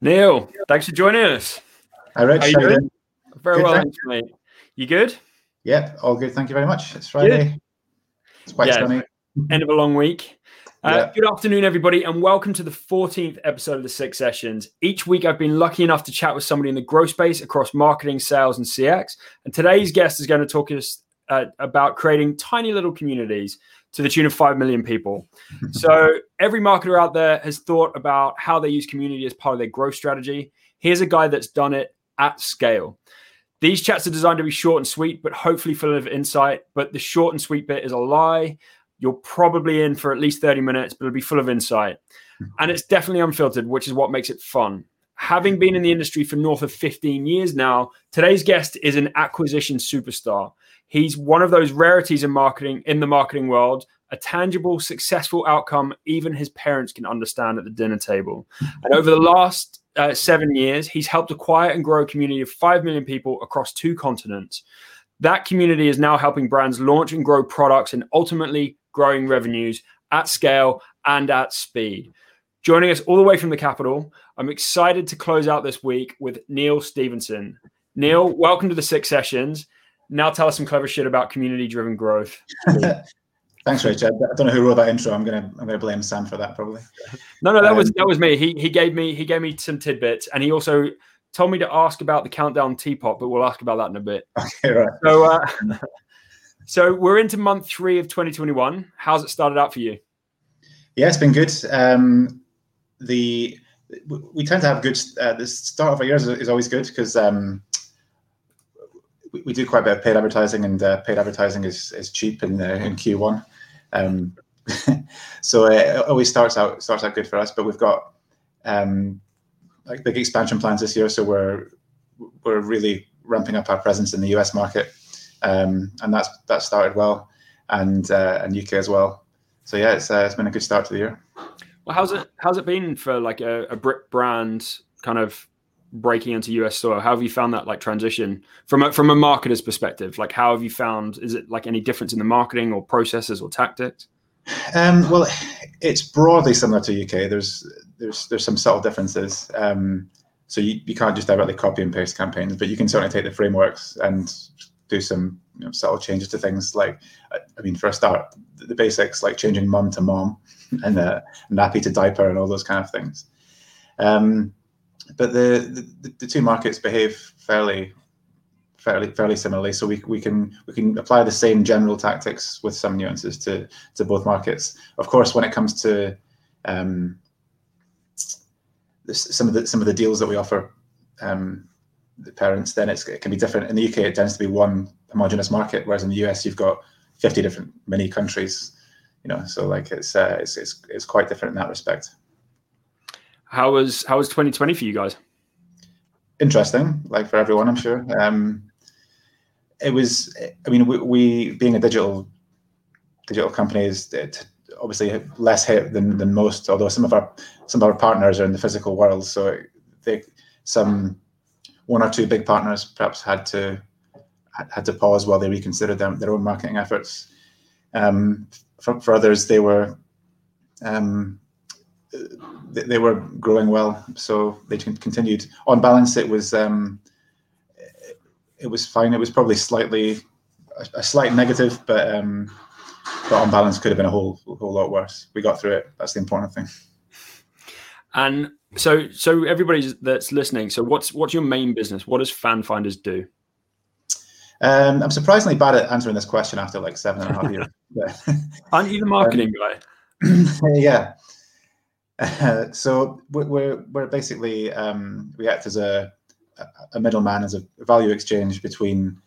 Neil, thanks for joining us. Hi, Rich. How you you doing? doing? Very Good, well, thanks. thanks, mate. You good? Yep, all good. Thank you very much. It's Friday. It's quite Yeah. sunny. End of a long week. Uh, Yeah. Good afternoon, everybody, and welcome to the 14th episode of the Six Sessions. Each week, I've been lucky enough to chat with somebody in the growth space across marketing, sales, and CX. And today's guest is going to talk to us uh, about creating tiny little communities to the tune of 5 million people. so, every marketer out there has thought about how they use community as part of their growth strategy. Here's a guy that's done it at scale. These chats are designed to be short and sweet, but hopefully full of insight. But the short and sweet bit is a lie. You're probably in for at least 30 minutes, but it'll be full of insight. And it's definitely unfiltered, which is what makes it fun. Having been in the industry for north of 15 years now, today's guest is an acquisition superstar. He's one of those rarities in marketing in the marketing world, a tangible, successful outcome even his parents can understand at the dinner table. And over the last uh, seven years, he's helped acquire and grow a community of 5 million people across two continents. That community is now helping brands launch and grow products and ultimately growing revenues at scale and at speed. Joining us all the way from the capital, I'm excited to close out this week with Neil Stephenson. Neil, welcome to the Six Sessions. Now tell us some clever shit about community driven growth. Thanks, Rich. I, don't know who wrote that intro. I'm gonna I'm gonna blame Sam for that probably. No, no, that was Um, that was me. He he gave me he gave me some tidbits and he also told me to ask about the countdown teapot, but we'll ask about that in a bit. Okay, right. So uh so we're into month three of 2021. How's it started out for you? Yeah, it's been good. Um, the we- we tend to have good. Uh, the start of our years is, is always good because um, we, we do quite a bit of paid advertising, and uh, paid advertising is, is cheap in uh, in Q1. Um, so it always starts out starts out good for us. But we've got um, like big expansion plans this year, so we're we're really ramping up our presence in the US market, um, and that's that started well, and uh, and UK as well. So yeah, it's uh, it's been a good start to the year. Well, how's it how's it been for like a, a Brit brand kind of breaking into US soil? How have you found that like transition from a, from a marketer's perspective? Like, how have you found? Is it like any difference in the marketing or processes or tactics? Um, well, it's broadly similar to UK. There's there's there's some subtle differences. Um, so you, you can't just directly copy and paste campaigns, but you can certainly take the frameworks and do some you know, subtle changes to things. Like, I mean, for a start, the, the basics like changing mum to mom and uh, nappy to diaper and all those kind of things. Um, but the, the the two markets behave fairly fairly fairly similarly. So we, we can we can apply the same general tactics with some nuances to to both markets. Of course, when it comes to um, this, some of the some of the deals that we offer um, the parents, then it can be different. In the UK, it tends to be one homogenous market, whereas in the US, you've got fifty different mini countries. You know, so like it's uh, it's, it's it's quite different in that respect. How was how was 2020 for you guys? interesting, like for everyone, I'm sure. Um, it was, I mean, we, we being a digital digital company is it, obviously less hit than, than most. Although some of our some of our partners are in the physical world, so they some one or two big partners perhaps had to had to pause while they reconsidered them, their own marketing efforts. Um, for, for others, they were um, they, were growing well, so they continued. On balance, it was um, it was fine. It was probably slightly a, slight negative, but um, but on balance, could have been a whole whole lot worse. We got through it. That's the important thing. And so so everybody that's listening, so what's what's your main business? What does FanFinders do? Um, I'm surprisingly bad at answering this question after like seven and a half years. Aren't you the marketing guy? yeah. So we're, we're we're basically um, we act as a a middleman as a value exchange between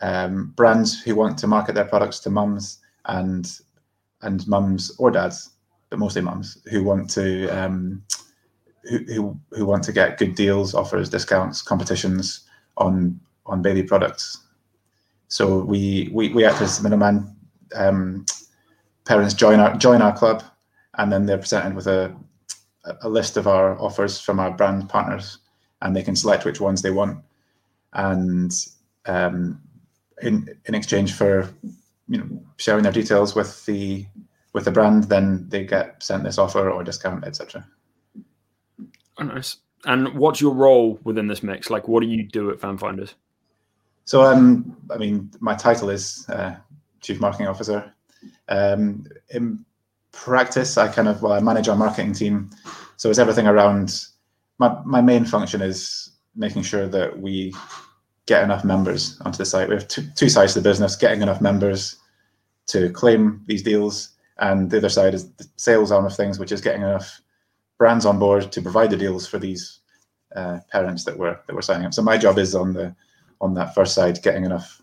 um, brands who want to market their products to mums and and mums or dads, but mostly mums who want to um, who, who who want to get good deals, offers, discounts, competitions on on baby products. So we we, we act as middleman. Um, parents join our join our club, and then they're presented with a a list of our offers from our brand partners, and they can select which ones they want. And um, in in exchange for you know sharing their details with the with the brand, then they get sent this offer or discount, etc. Oh, nice. And what's your role within this mix? Like, what do you do at FanFinders? So, um, I mean, my title is uh, Chief Marketing Officer. Um, in practice, I kind of well, I manage our marketing team, so it's everything around. My my main function is making sure that we get enough members onto the site. We have two, two sides to the business: getting enough members to claim these deals, and the other side is the sales arm of things, which is getting enough brands on board to provide the deals for these uh, parents that we're that we're signing up. So my job is on the on that first side, getting enough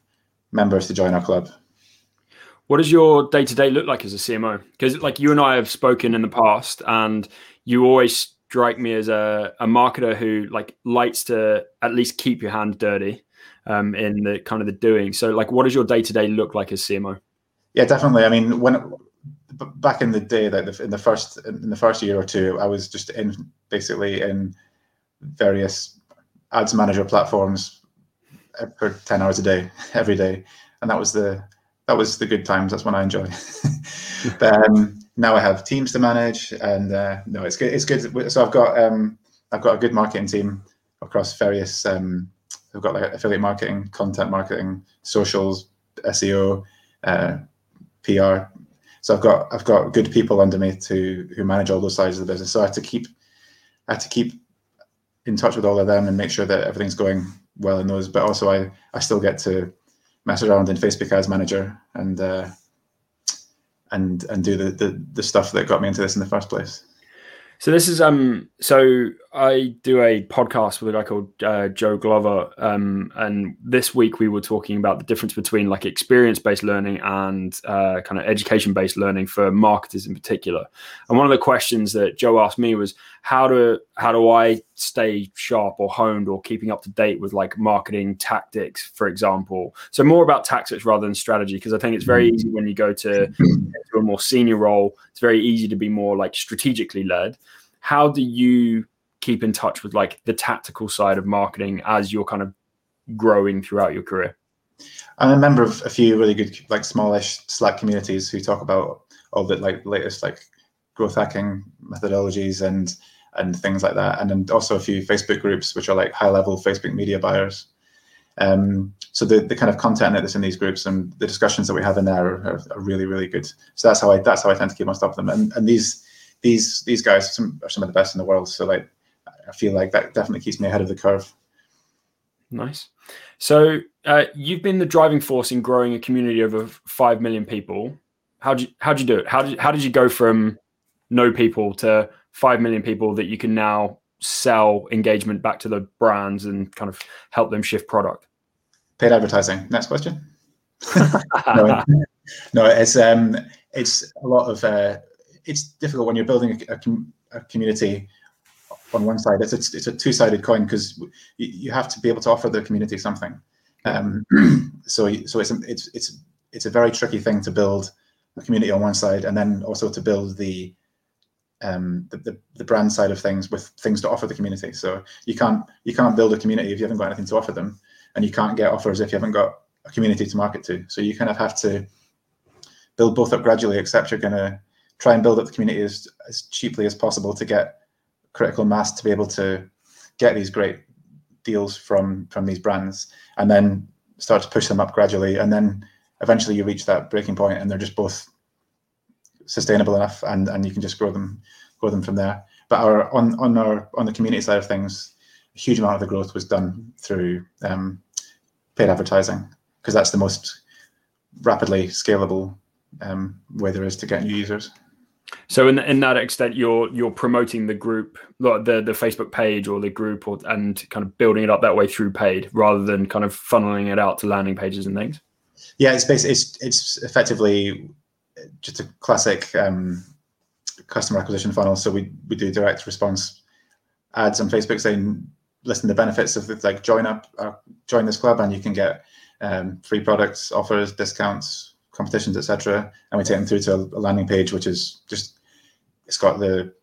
members to join our club. What does your day to day look like as a CMO? Because like you and I have spoken in the past, and you always strike me as a, a marketer who like likes to at least keep your hand dirty um, in the kind of the doing. So like, what does your day to day look like as CMO? Yeah, definitely. I mean, when back in the day, that in the first in the first year or two, I was just in basically in various ads manager platforms for ten hours a day, every day, and that was the that was the good times. That's when I enjoy. but um, now I have teams to manage, and uh, no, it's good. It's good. So I've got um, I've got a good marketing team across various. Um, I've got like affiliate marketing, content marketing, socials, SEO, uh, PR. So I've got I've got good people under me to who manage all those sides of the business. So I have to keep I have to keep in touch with all of them and make sure that everything's going well in those. But also I I still get to mess around in Facebook Ads Manager and uh, and and do the, the the stuff that got me into this in the first place. So this is um. So I do a podcast with a guy called uh, Joe Glover, um, and this week we were talking about the difference between like experience-based learning and uh, kind of education-based learning for marketers in particular. And one of the questions that Joe asked me was how do how do I stay sharp or honed or keeping up to date with like marketing tactics, for example. So more about tactics rather than strategy, because I think it's very mm. easy when you go to, to a more senior role. It's very easy to be more like strategically led how do you keep in touch with like the tactical side of marketing as you're kind of growing throughout your career? I'm a member of a few really good, like smallish Slack communities who talk about all the like latest like growth hacking methodologies and and things like that, and then also a few Facebook groups which are like high level Facebook media buyers. Um, so the, the kind of content that's in these groups and the discussions that we have in there are, are, really really good. So that's how I that's how I tend to keep on top of them. And and these these these guys are some, are some of the best in the world. So like, I feel like that definitely keeps me ahead of the curve. Nice. So uh, you've been the driving force in growing a community of over five million people. How did you how did you do it? How did how did you go from no people to five million people that you can now sell engagement back to the brands and kind of help them shift product? Paid advertising. Next question. no, no, it's um, it's a lot of uh, it's difficult when you're building a, a, a community on one side. It's a, it's a two sided coin because you, you have to be able to offer the community something. Um, so so it's it's it's it's a very tricky thing to build a community on one side and then also to build the um, the, the, the, brand side of things with things to offer the community. So you can't you can't build a community if you haven't got anything to offer them, and you can't get offers if you haven't got a community to market to. So you kind of have to build both up gradually, except you're going to try and build up the community as, as cheaply as possible to get critical mass to be able to get these great deals from from these brands and then start to push them up gradually and then eventually you reach that breaking point and they're just both sustainable enough and and you can just grow them grow them from there but our on on our on the community side of things a huge amount of the growth was done through um, paid advertising because that's the most rapidly scalable um, way there is to get new users so in in that extent, you're you're promoting the group, the the Facebook page or the group, or and kind of building it up that way through paid, rather than kind of funneling it out to landing pages and things. Yeah, it's basically it's it's effectively just a classic um, customer acquisition funnel. So we we do direct response ads on Facebook saying, listen, the benefits of the, like join up, uh, join this club, and you can get um, free products, offers, discounts, competitions, etc. And we take them through to a landing page, which is just it's got the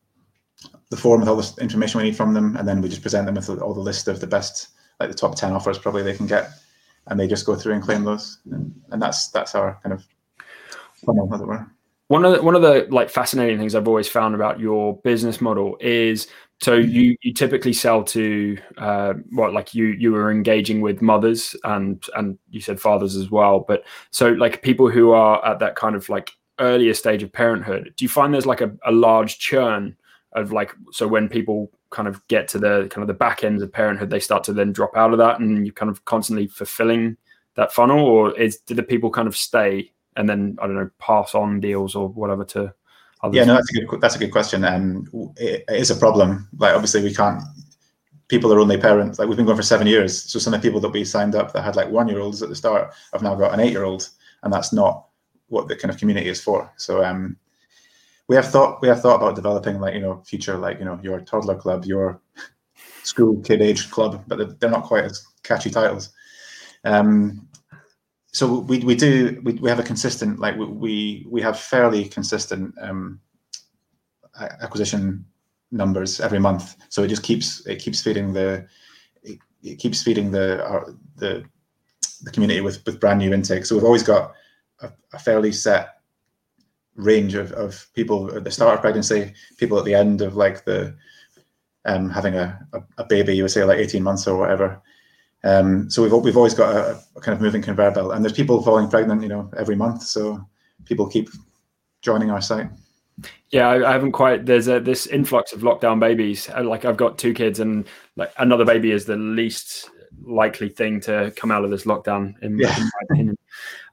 the form with all the information we need from them, and then we just present them with all the list of the best, like the top ten offers probably they can get, and they just go through and claim those, and, and that's that's our kind of funnel, as it were. One of the, one of the like fascinating things I've always found about your business model is So you you typically sell to uh, what like you you were engaging with mothers and and you said fathers as well, but so like people who are at that kind of like earlier stage of parenthood. Do you find there's like a, a large churn of like so when people kind of get to the kind of the back ends of parenthood, they start to then drop out of that, and you're kind of constantly fulfilling that funnel, or is do the people kind of stay and then I don't know pass on deals or whatever to others? Yeah, no, that's a good that's a good question. Um, it, it is a problem. Like obviously we can't. People are only parents. Like we've been going for seven years, so some of the people that we signed up that had like one year olds at the start have now got an eight year old, and that's not what the kind of community is for. So um, we have thought we have thought about developing like you know future like you know your toddler club, your school kid age club, but they're not quite as catchy titles. Um, so we, we do we, we have a consistent like we we have fairly consistent um, acquisition numbers every month. So it just keeps it keeps feeding the it, it keeps feeding the our, the the community with with brand new intake. So we've always got a, a fairly set range of, of people at the start of pregnancy, people at the end of like the um, having a, a, a, baby, you would say like 18 months or whatever. Um, so we've we've always got a, a, kind of moving conveyor belt, and there's people falling pregnant, you know, every month. So people keep joining our site. Yeah, I, I haven't quite. There's a, this influx of lockdown babies. Like I've got two kids, and like another baby is the least likely thing to come out of this lockdown, in, yeah. in my opinion.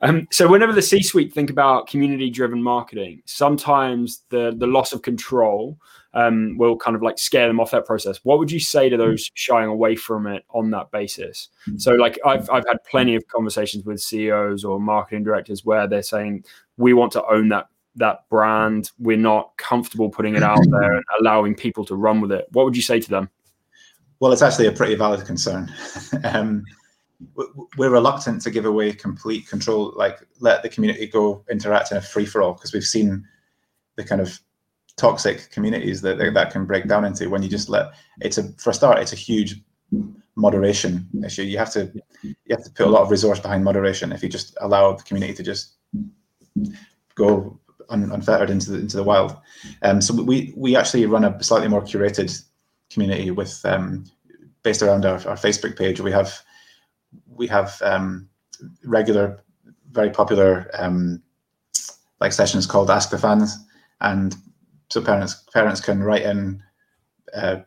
Um, so whenever the C-suite think about community-driven marketing, sometimes the the loss of control um, will kind of like scare them off that process. What would you say to those shying away from it on that basis? So, like, I've I've had plenty of conversations with CEOs or marketing directors where they're saying we want to own that that brand. We're not comfortable putting it out there and allowing people to run with it. What would you say to them? Well, it's actually a pretty valid concern. um, we're reluctant to give away complete control, like let the community go interact in a free for all, because we've seen the kind of toxic communities that that can break down into when you just let it's a for a start it's a huge moderation issue you have to you have to put a lot of resource behind moderation if you just allow the community to just go un, unfettered into the into the wild um so we we actually run a slightly more curated community with um based around our, our facebook page we have we have um regular very popular um like sessions called ask the fans and so parents parents can write in uh,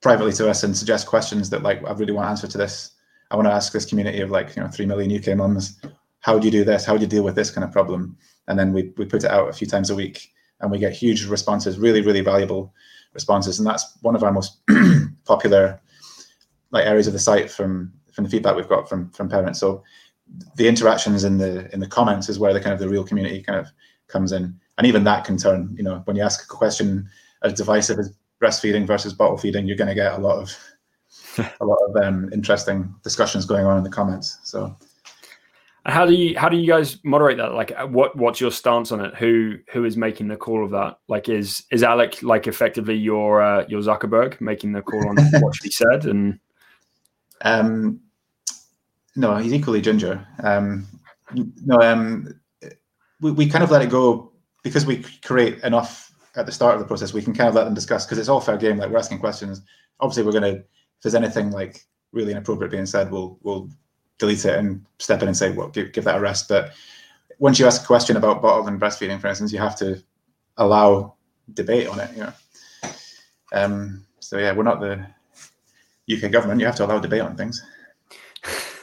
privately to us and suggest questions that like I really want answer to this. I want to ask this community of like you know three million UK mums, how do you do this? How do you deal with this kind of problem? And then we we put it out a few times a week, and we get huge responses, really really valuable responses, and that's one of our most popular like areas of the site from from the feedback we've got from from parents. So the interactions in the in the comments is where the kind of the real community kind of comes in. And even that can turn you know when you ask a question as divisive as breastfeeding versus bottle feeding you're going to get a lot of a lot of um, interesting discussions going on in the comments. So how do you how do you guys moderate that? Like what what's your stance on it? Who who is making the call of that? Like is is alec like effectively your uh, your zuckerberg making the call on what be said? And um no he's equally ginger. Um no um we, we kind of let it go because we create enough at the start of the process, we can kind of let them discuss because it's all fair game. Like we're asking questions. Obviously, we're to if there's anything like really inappropriate being said, we'll we'll delete it and step in and say, well, give, give that a rest. But once you ask a question about bottle and breastfeeding, for instance, you have to allow debate on it. You know. Um, so yeah, we're not the UK government. You have to allow debate on things.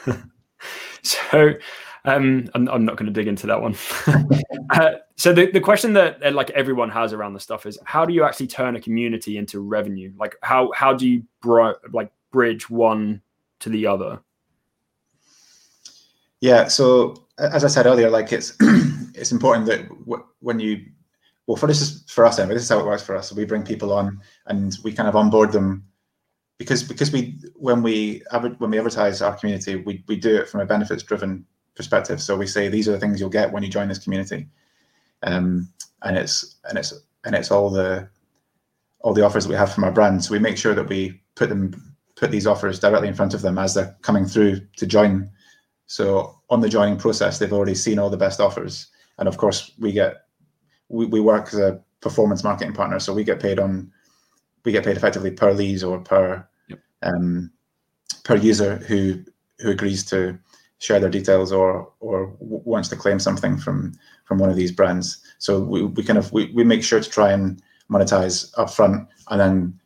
so um, I'm, I'm, not going to dig into that one. uh, so the, the question that uh, like everyone has around the stuff is how do you actually turn a community into revenue? Like how how do you bro- like bridge one to the other? Yeah. So as I said earlier, like it's it's important that w- when you well for this is for us anyway. This is how it works for us. So we bring people on and we kind of onboard them because because we when we when we advertise our community, we we do it from a benefits driven perspective. So we say these are the things you'll get when you join this community, um, and it's and it's and it's all the all the offers that we have from our brand. So we make sure that we put them put these offers directly in front of them as they're coming through to join. So on the joining process, they've already seen all the best offers, and of course we get we, we work as a performance marketing partner, so we get paid on we get paid effectively per lead or per yep. um, per user who who agrees to share their details or or w- wants to claim something from from one of these brands. So we, we kind of we, we make sure to try and monetize upfront, and then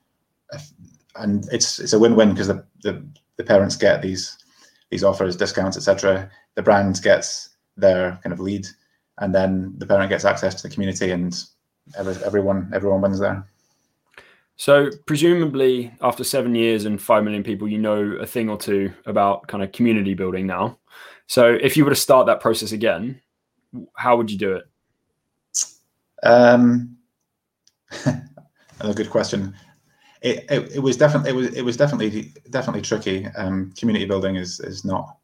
and it's it's a win-win because the, the the parents get these these offers, discounts, etc. The brand gets their kind of lead, and then the parent gets access to the community, and every, everyone everyone wins there. So presumably, after seven years and five million people, you know a thing or two about kind of community building now. So if you were to start that process again, how would you do it? Um, another good question. It, it, was definitely it was it was definitely definitely tricky. Um, community building is is not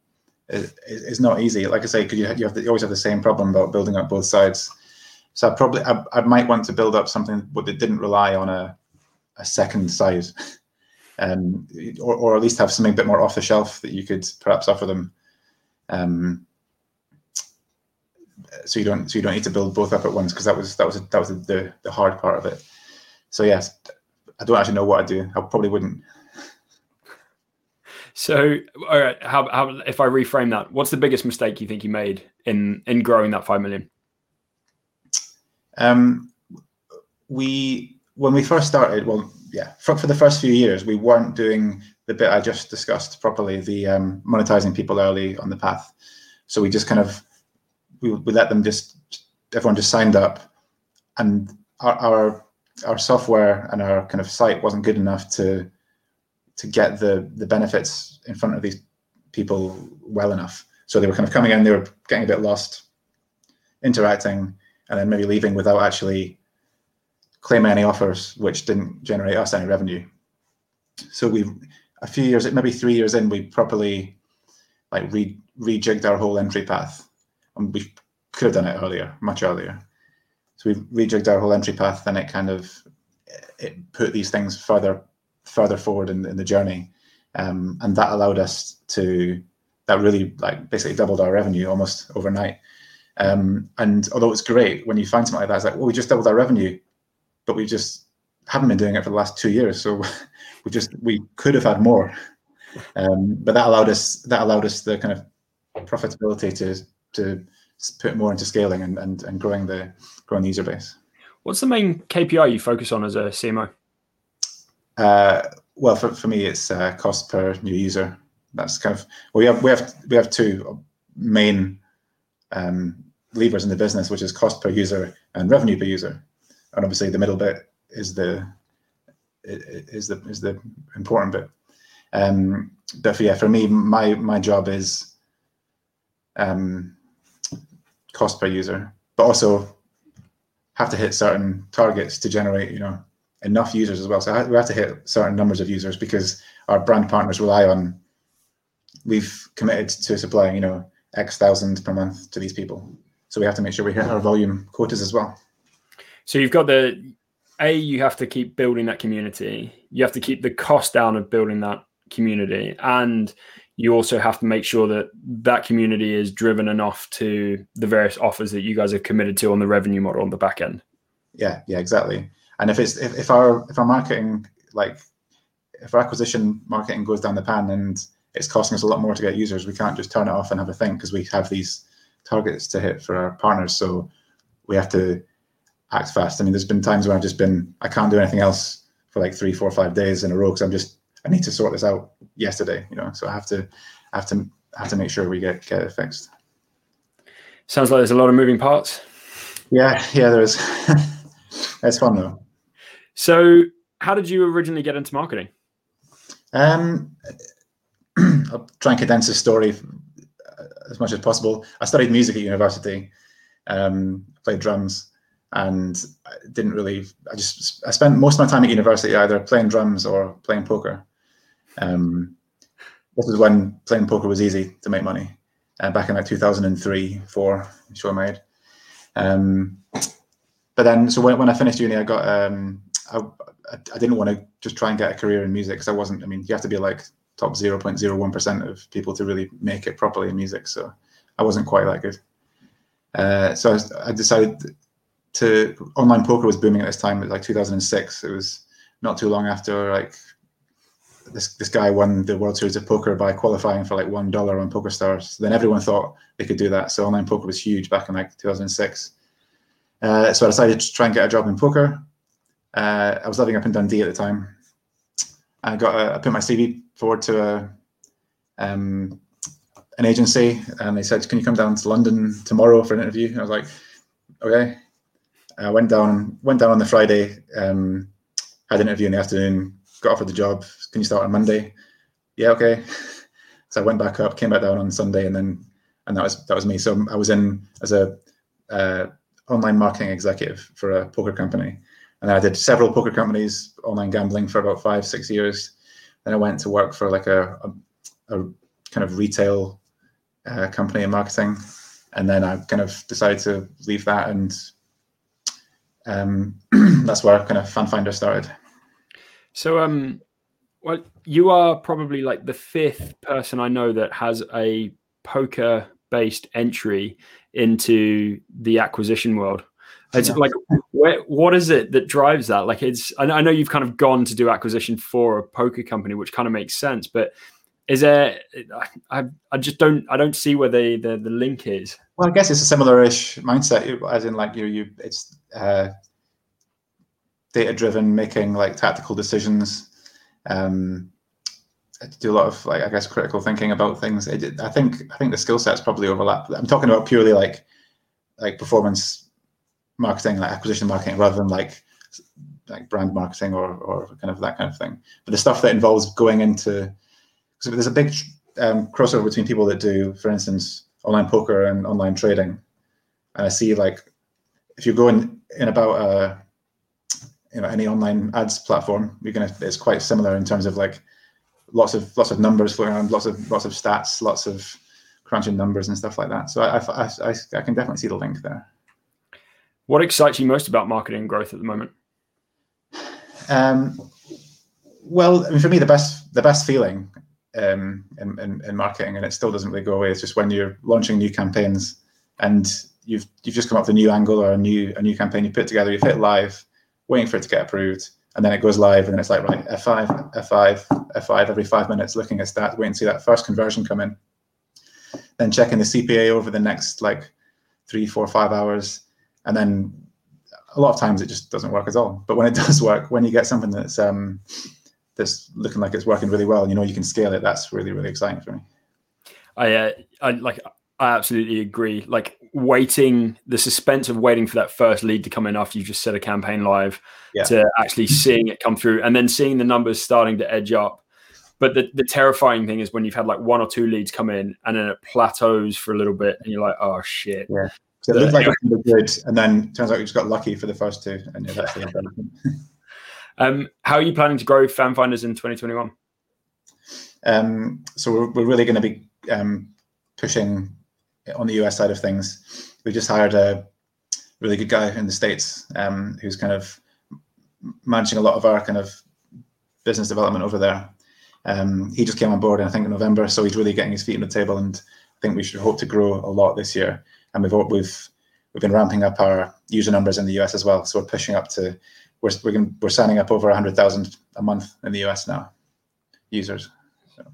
is, is not easy. Like I say, because you you have the, you always have the same problem about building up both sides. So I probably I, I might want to build up something that didn't rely on a a second side, um, or or at least have something a bit more off the shelf that you could perhaps offer them. Um, so you don't so you don't need to build both up at once because that was that was that was the the hard part of it. So yes, I don't actually know what I'd do. I probably wouldn't. So, all right, how, how if I reframe that? What's the biggest mistake you think you made in in growing that five million? Um, we when we first started, well, yeah, for, for the first few years, we weren't doing the bit I just discussed properly, the um, monetizing people early on the path. So we just kind of we, we let them just everyone just signed up, and our, our our software and our kind of site wasn't good enough to to get the the benefits in front of these people well enough. So they were kind of coming in, they were getting a bit lost, interacting, and then maybe leaving without actually claiming any offers, which didn't generate us any revenue. So we, a few years, maybe three years in, we properly like re rejigged our whole entry path, and we could have done it earlier, much earlier. So we rejigged our whole entry path, and it kind of it put these things further further forward in, in the journey, um, and that allowed us to that really like basically doubled our revenue almost overnight. Um, and although it's great when you find something like that, it's like, well, we just doubled our revenue, but we just haven't been doing it for the last two years, so we just we could have had more. Um, but that allowed us that allowed us the kind of profitability to to put more into scaling and, and, and growing the growing the user base. What's the main KPI you focus on as a CMO? Uh, well, for, for me, it's uh, cost per new user. That's kind of well, we have we have we have two main um, levers in the business, which is cost per user and revenue per user, and obviously the middle bit is the is the is the important bit. Um, but for, yeah, for me, my my job is um, cost per user, but also have to hit certain targets to generate, you know, enough users as well. So we have to hit certain numbers of users because our brand partners rely on. We've committed to supplying, you know, X thousand per month to these people. So we have to make sure we hit our volume quotas as well. So you've got the a you have to keep building that community. You have to keep the cost down of building that community, and you also have to make sure that that community is driven enough to the various offers that you guys have committed to on the revenue model on the back end. Yeah, yeah, exactly. And if it's if, if our if our marketing like if our acquisition marketing goes down the pan and it's costing us a lot more to get users, we can't just turn it off and have a think because we have these targets to hit for our partners. So we have to act fast. I mean, there's been times where I've just been I can't do anything else for like three, four, five days in a row because I'm just I need to sort this out yesterday, you know. So I have to I have to have to make sure we get get it fixed. Sounds like there's a lot of moving parts. Yeah, yeah, there is. it's fun though. So, how did you originally get into marketing? Um, I'll try and condense the story as much as possible. I studied music at university, um, played drums, and I didn't really. I just I spent most of my time at university either playing drums or playing poker. Um, this is when playing poker was easy to make money. Uh, back in like 2003, four, I'm sure I made. Um, but then, so when, when I finished uni, I got, um, I, I didn't want to just try and get a career in music because I wasn't, I mean, you have to be like top 0.01% of people to really make it properly in music. So I wasn't quite that good. Uh, so I, I, decided to, online poker was booming at this time, it was like 2006. It was not too long after like this this guy won the World Series of Poker by qualifying for like one dollar on PokerStars. Then everyone thought they could do that. So online poker was huge back in like 2006. Uh, so I decided to try and get a job in poker. Uh, I was living up in Dundee at the time. I got a, I put my CV forward to a um, an agency, and they said, "Can you come down to London tomorrow for an interview?" And I was like, "Okay." I went down went down on the Friday, um, had an interview in the afternoon, got offered the job. Can you start on Monday? Yeah, okay. So I went back up, came back down on Sunday, and then and that was that was me. So I was in as a uh, online marketing executive for a poker company, and I did several poker companies, online gambling for about five six years. Then I went to work for like a, a, a kind of retail uh, company in marketing, and then I kind of decided to leave that, and um, that's where kind of FanFinder started. So, um, well, you are probably like the fifth person I know that has a poker based entry into the acquisition world. It's yeah. like, where, what is it that drives that? Like, it's, I know you've kind of gone to do acquisition for a poker company, which kind of makes sense, but is there, I, I just don't, I don't see where the, the, the link is. Well, I guess it's a similar-ish mindset, as in like you, you, it's uh, data driven, making like tactical decisions. Um, do a lot of like I guess critical thinking about things. It, I think I think the skill sets probably overlap. I'm talking about purely like like performance marketing, like acquisition marketing, rather than like like brand marketing or or kind of that kind of thing. But the stuff that involves going into so there's a big um, crossover between people that do, for instance, online poker and online trading. And I see like if you're going in about a you know any online ads platform, you're gonna it's quite similar in terms of like lots of lots of numbers floating around, lots of lots of stats, lots of crunching numbers and stuff like that. So I I, I, I can definitely see the link there. What excites you most about marketing growth at the moment? Um, well, I mean, for me, the best the best feeling um, in, in, in marketing, and it still doesn't really go away. It's just when you're launching new campaigns and you've you've just come up with a new angle or a new a new campaign you put together, you've hit live, waiting for it to get approved, and then it goes live, and then it's like right F5, F5, F5 every five minutes, looking at stats, waiting to see that first conversion come in, then checking the CPA over the next like three, four, five hours, and then a lot of times it just doesn't work at all. But when it does work, when you get something that's um, that's looking like it's working really well, you know you can scale it, that's really really exciting for me. I uh, I like I absolutely agree. Like waiting, the suspense of waiting for that first lead to come in after you've just set a campaign live, yeah. to actually seeing it come through, and then seeing the numbers starting to edge up. But the, the terrifying thing is when you've had like one or two leads come in, and then it plateaus for a little bit, and you're like, "Oh shit!" Yeah. So it looked like it good, and then turns out you just got lucky for the first two, and yeah, that's um, how are you planning to grow FanFinders in 2021? Um, so we're, we're really going to be um, pushing on the US side of things, we just hired a really good guy in the States um, who's kind of managing a lot of our kind of business development over there. Um, he just came on board, I think, in November, so he's really getting his feet on the table, and I think we should hope to grow a lot this year. And we've we've we've been ramping up our user numbers in the US as well, so we're pushing up to we're we're, going, we're signing up over hundred thousand a month in the US now, users. So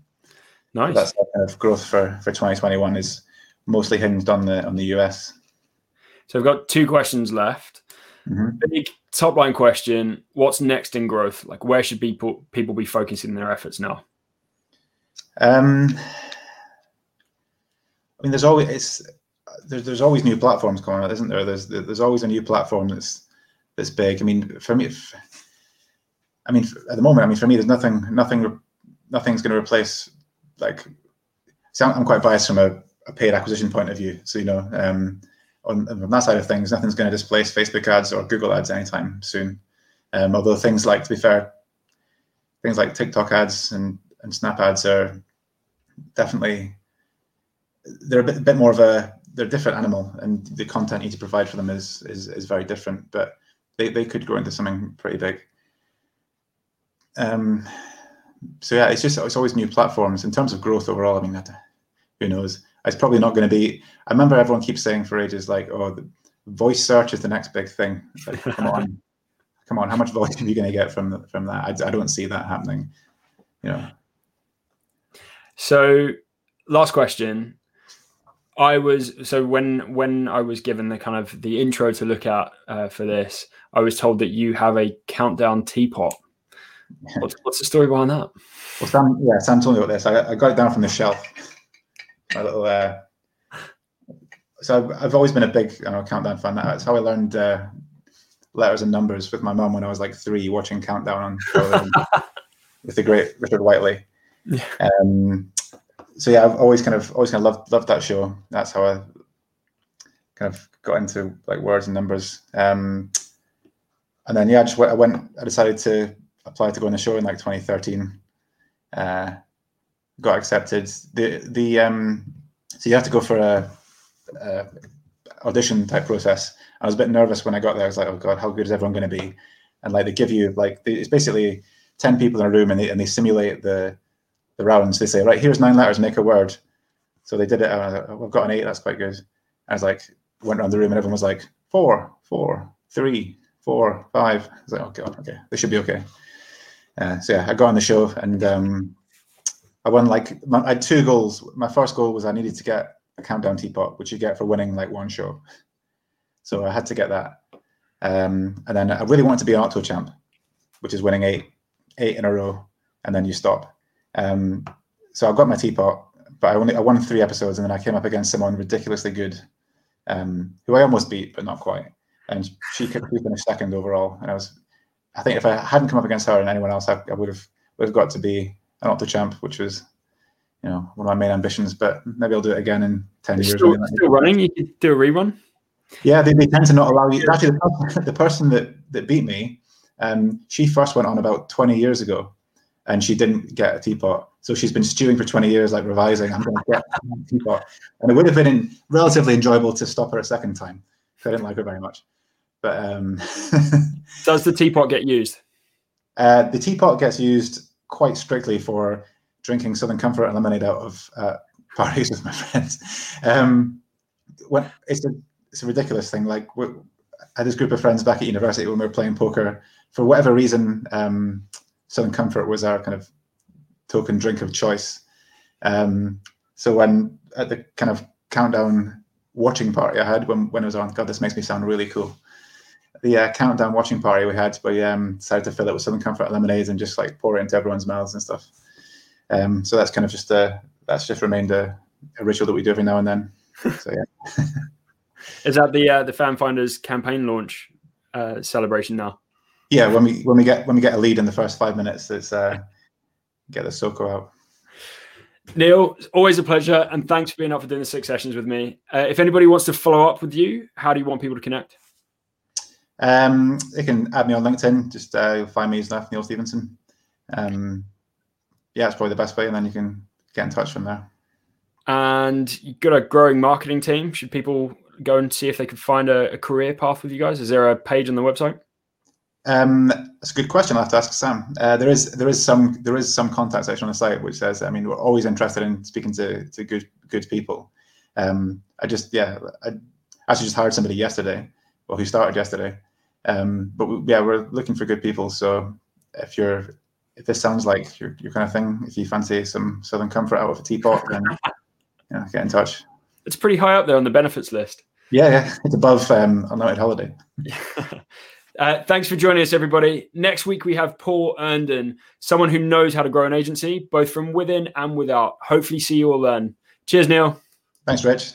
nice. That's kind of growth for for 2021 is mostly hinged on the on the US. So I've got two questions left. Mm-hmm. Big top line question: What's next in growth? Like, where should people people be focusing their efforts now? Um, I mean, there's always it's, there's there's always new platforms coming out, isn't there? There's there's always a new platform that's that's big. I mean, for me, if, I mean, at the moment, I mean, for me, there's nothing nothing nothing's going to replace like. See, I'm, I'm quite biased from a a paid acquisition point of view. So you know, um, on, on, that side of things, nothing's going to displace Facebook ads or Google ads anytime soon. Um, although things like, to be fair, things like TikTok ads and, and Snap ads are definitely they're a bit, a bit more of a they're a different animal, and the content you need to provide for them is is, is very different. But they, they could grow into something pretty big. Um, so yeah, it's just it's always new platforms in terms of growth overall. I mean, that, who knows? It's probably not going to be. I remember everyone keeps saying for ages, like, "Oh, the voice search is the next big thing." Like, come on, come on, how much volume are you going to get from from that? I, I don't see that happening. You know. So, last question. I was so when when I was given the kind of the intro to look at uh, for this, I was told that you have a countdown teapot. What's, what's the story behind that? Well, Sam, yeah, Sam told me about this. I, I got it down from the shelf. My little. Uh, so I've, always been a big you know, countdown fan. That's how I learned uh, letters and numbers with my mum when I was like three, watching Countdown on with the great Richard Whiteley. Yeah. Um, so yeah, I've always kind of always kind of loved loved that show. That's how I kind of got into like words and numbers. Um, and then yeah, I just went, I went. I decided to apply to go on the show in like 2013. Uh, got accepted. The the um, so you have to go for a, a audition type process. I was a bit nervous when I got there. I was like, oh god, how good is everyone going to be? And like they give you like it's basically ten people in a room and they and they simulate the the rounds. They say, right, here's nine letters, make a word. So they did it. And I was like, oh, I've got an eight. That's quite good. I was like, went around the room and everyone was like, four, four, three, four, five. I was like, oh god, okay, they should be okay. Uh, so yeah, I got on the show and um, I won like my, I had two goals. My first goal was I needed to get a countdown teapot, which you get for winning like one show. So I had to get that. Um, and then I really wanted to be Octochamp, which is winning eight eight in a row, and then you stop. Um, so I got my teapot, but I only I won three episodes, and then I came up against someone ridiculously good, um, who I almost beat, but not quite. And she could finish second overall, and I was, I think if I hadn't come up against her and anyone else, I, I would have would have got to be an Octochamp, which was you know one of my main ambitions. But maybe I'll do it again in 10 years. Still, still running? You could do a rerun. Yeah, they, they tend to not allow you. Actually, the, the person that that beat me, um, she first went on about 20 years ago, and she didn't get a teapot. So she's been stewing for 20 years, like revising. I'm going to get a teapot, and it would have been in, relatively enjoyable to stop her a second time. I didn't like her very much. But um, does the teapot get used? Uh, the teapot gets used quite strictly for drinking Southern Comfort and lemonade out of uh, parties with my friends. Um, when it's a it's a ridiculous thing. Like I had this group of friends back at university when we were playing poker. For whatever reason, um, Southern Comfort was our kind of token drink of choice. Um, so when at the kind of countdown watching party I had when when I was on, God, this makes me sound really cool. The uh, countdown watching party we had, we um, decided to fill it with Southern Comfort lemonades and just like pour it into everyone's mouths and stuff. Um, so that's kind of just a that's just remained a, a, ritual that we do every now and then. So yeah. Is that the uh, the FanFinders campaign launch uh, celebration now? Yeah, when we when we get when we get a lead in the first five minutes, it's uh, get the Soko out. Neil, always a pleasure, and thanks for being up for doing the six sessions with me. Uh, if anybody wants to follow up with you, how do you want people to connect? Um, you can add me on LinkedIn. Just uh, you'll find me as Neil Stephenson. Um, yeah, it's probably the best way, and then you can get in touch from there. And you've got a growing marketing team. Should people go and see if they could find a, a career path with you guys? Is there a page on the website? Um, that's a good question. I'll have to ask Sam. Uh, there is there is some there is some contact section on the site which says, I mean, we're always interested in speaking to to good good people. Um, I just yeah, I actually just hired somebody yesterday, well, who started yesterday. Um, but we, yeah, we're looking for good people. So if you're if this sounds like your your kind of thing, if you fancy some Southern Comfort out of a teapot, then yeah, get in touch. It's pretty high up there on the benefits list. Yeah, yeah, it's above um, unlimited holiday. uh, thanks for joining us, everybody. Next week we have Paul Erndon, someone who knows how to grow an agency, both from within and without. Hopefully, see you all then. Cheers, Neil. Thanks, Rich.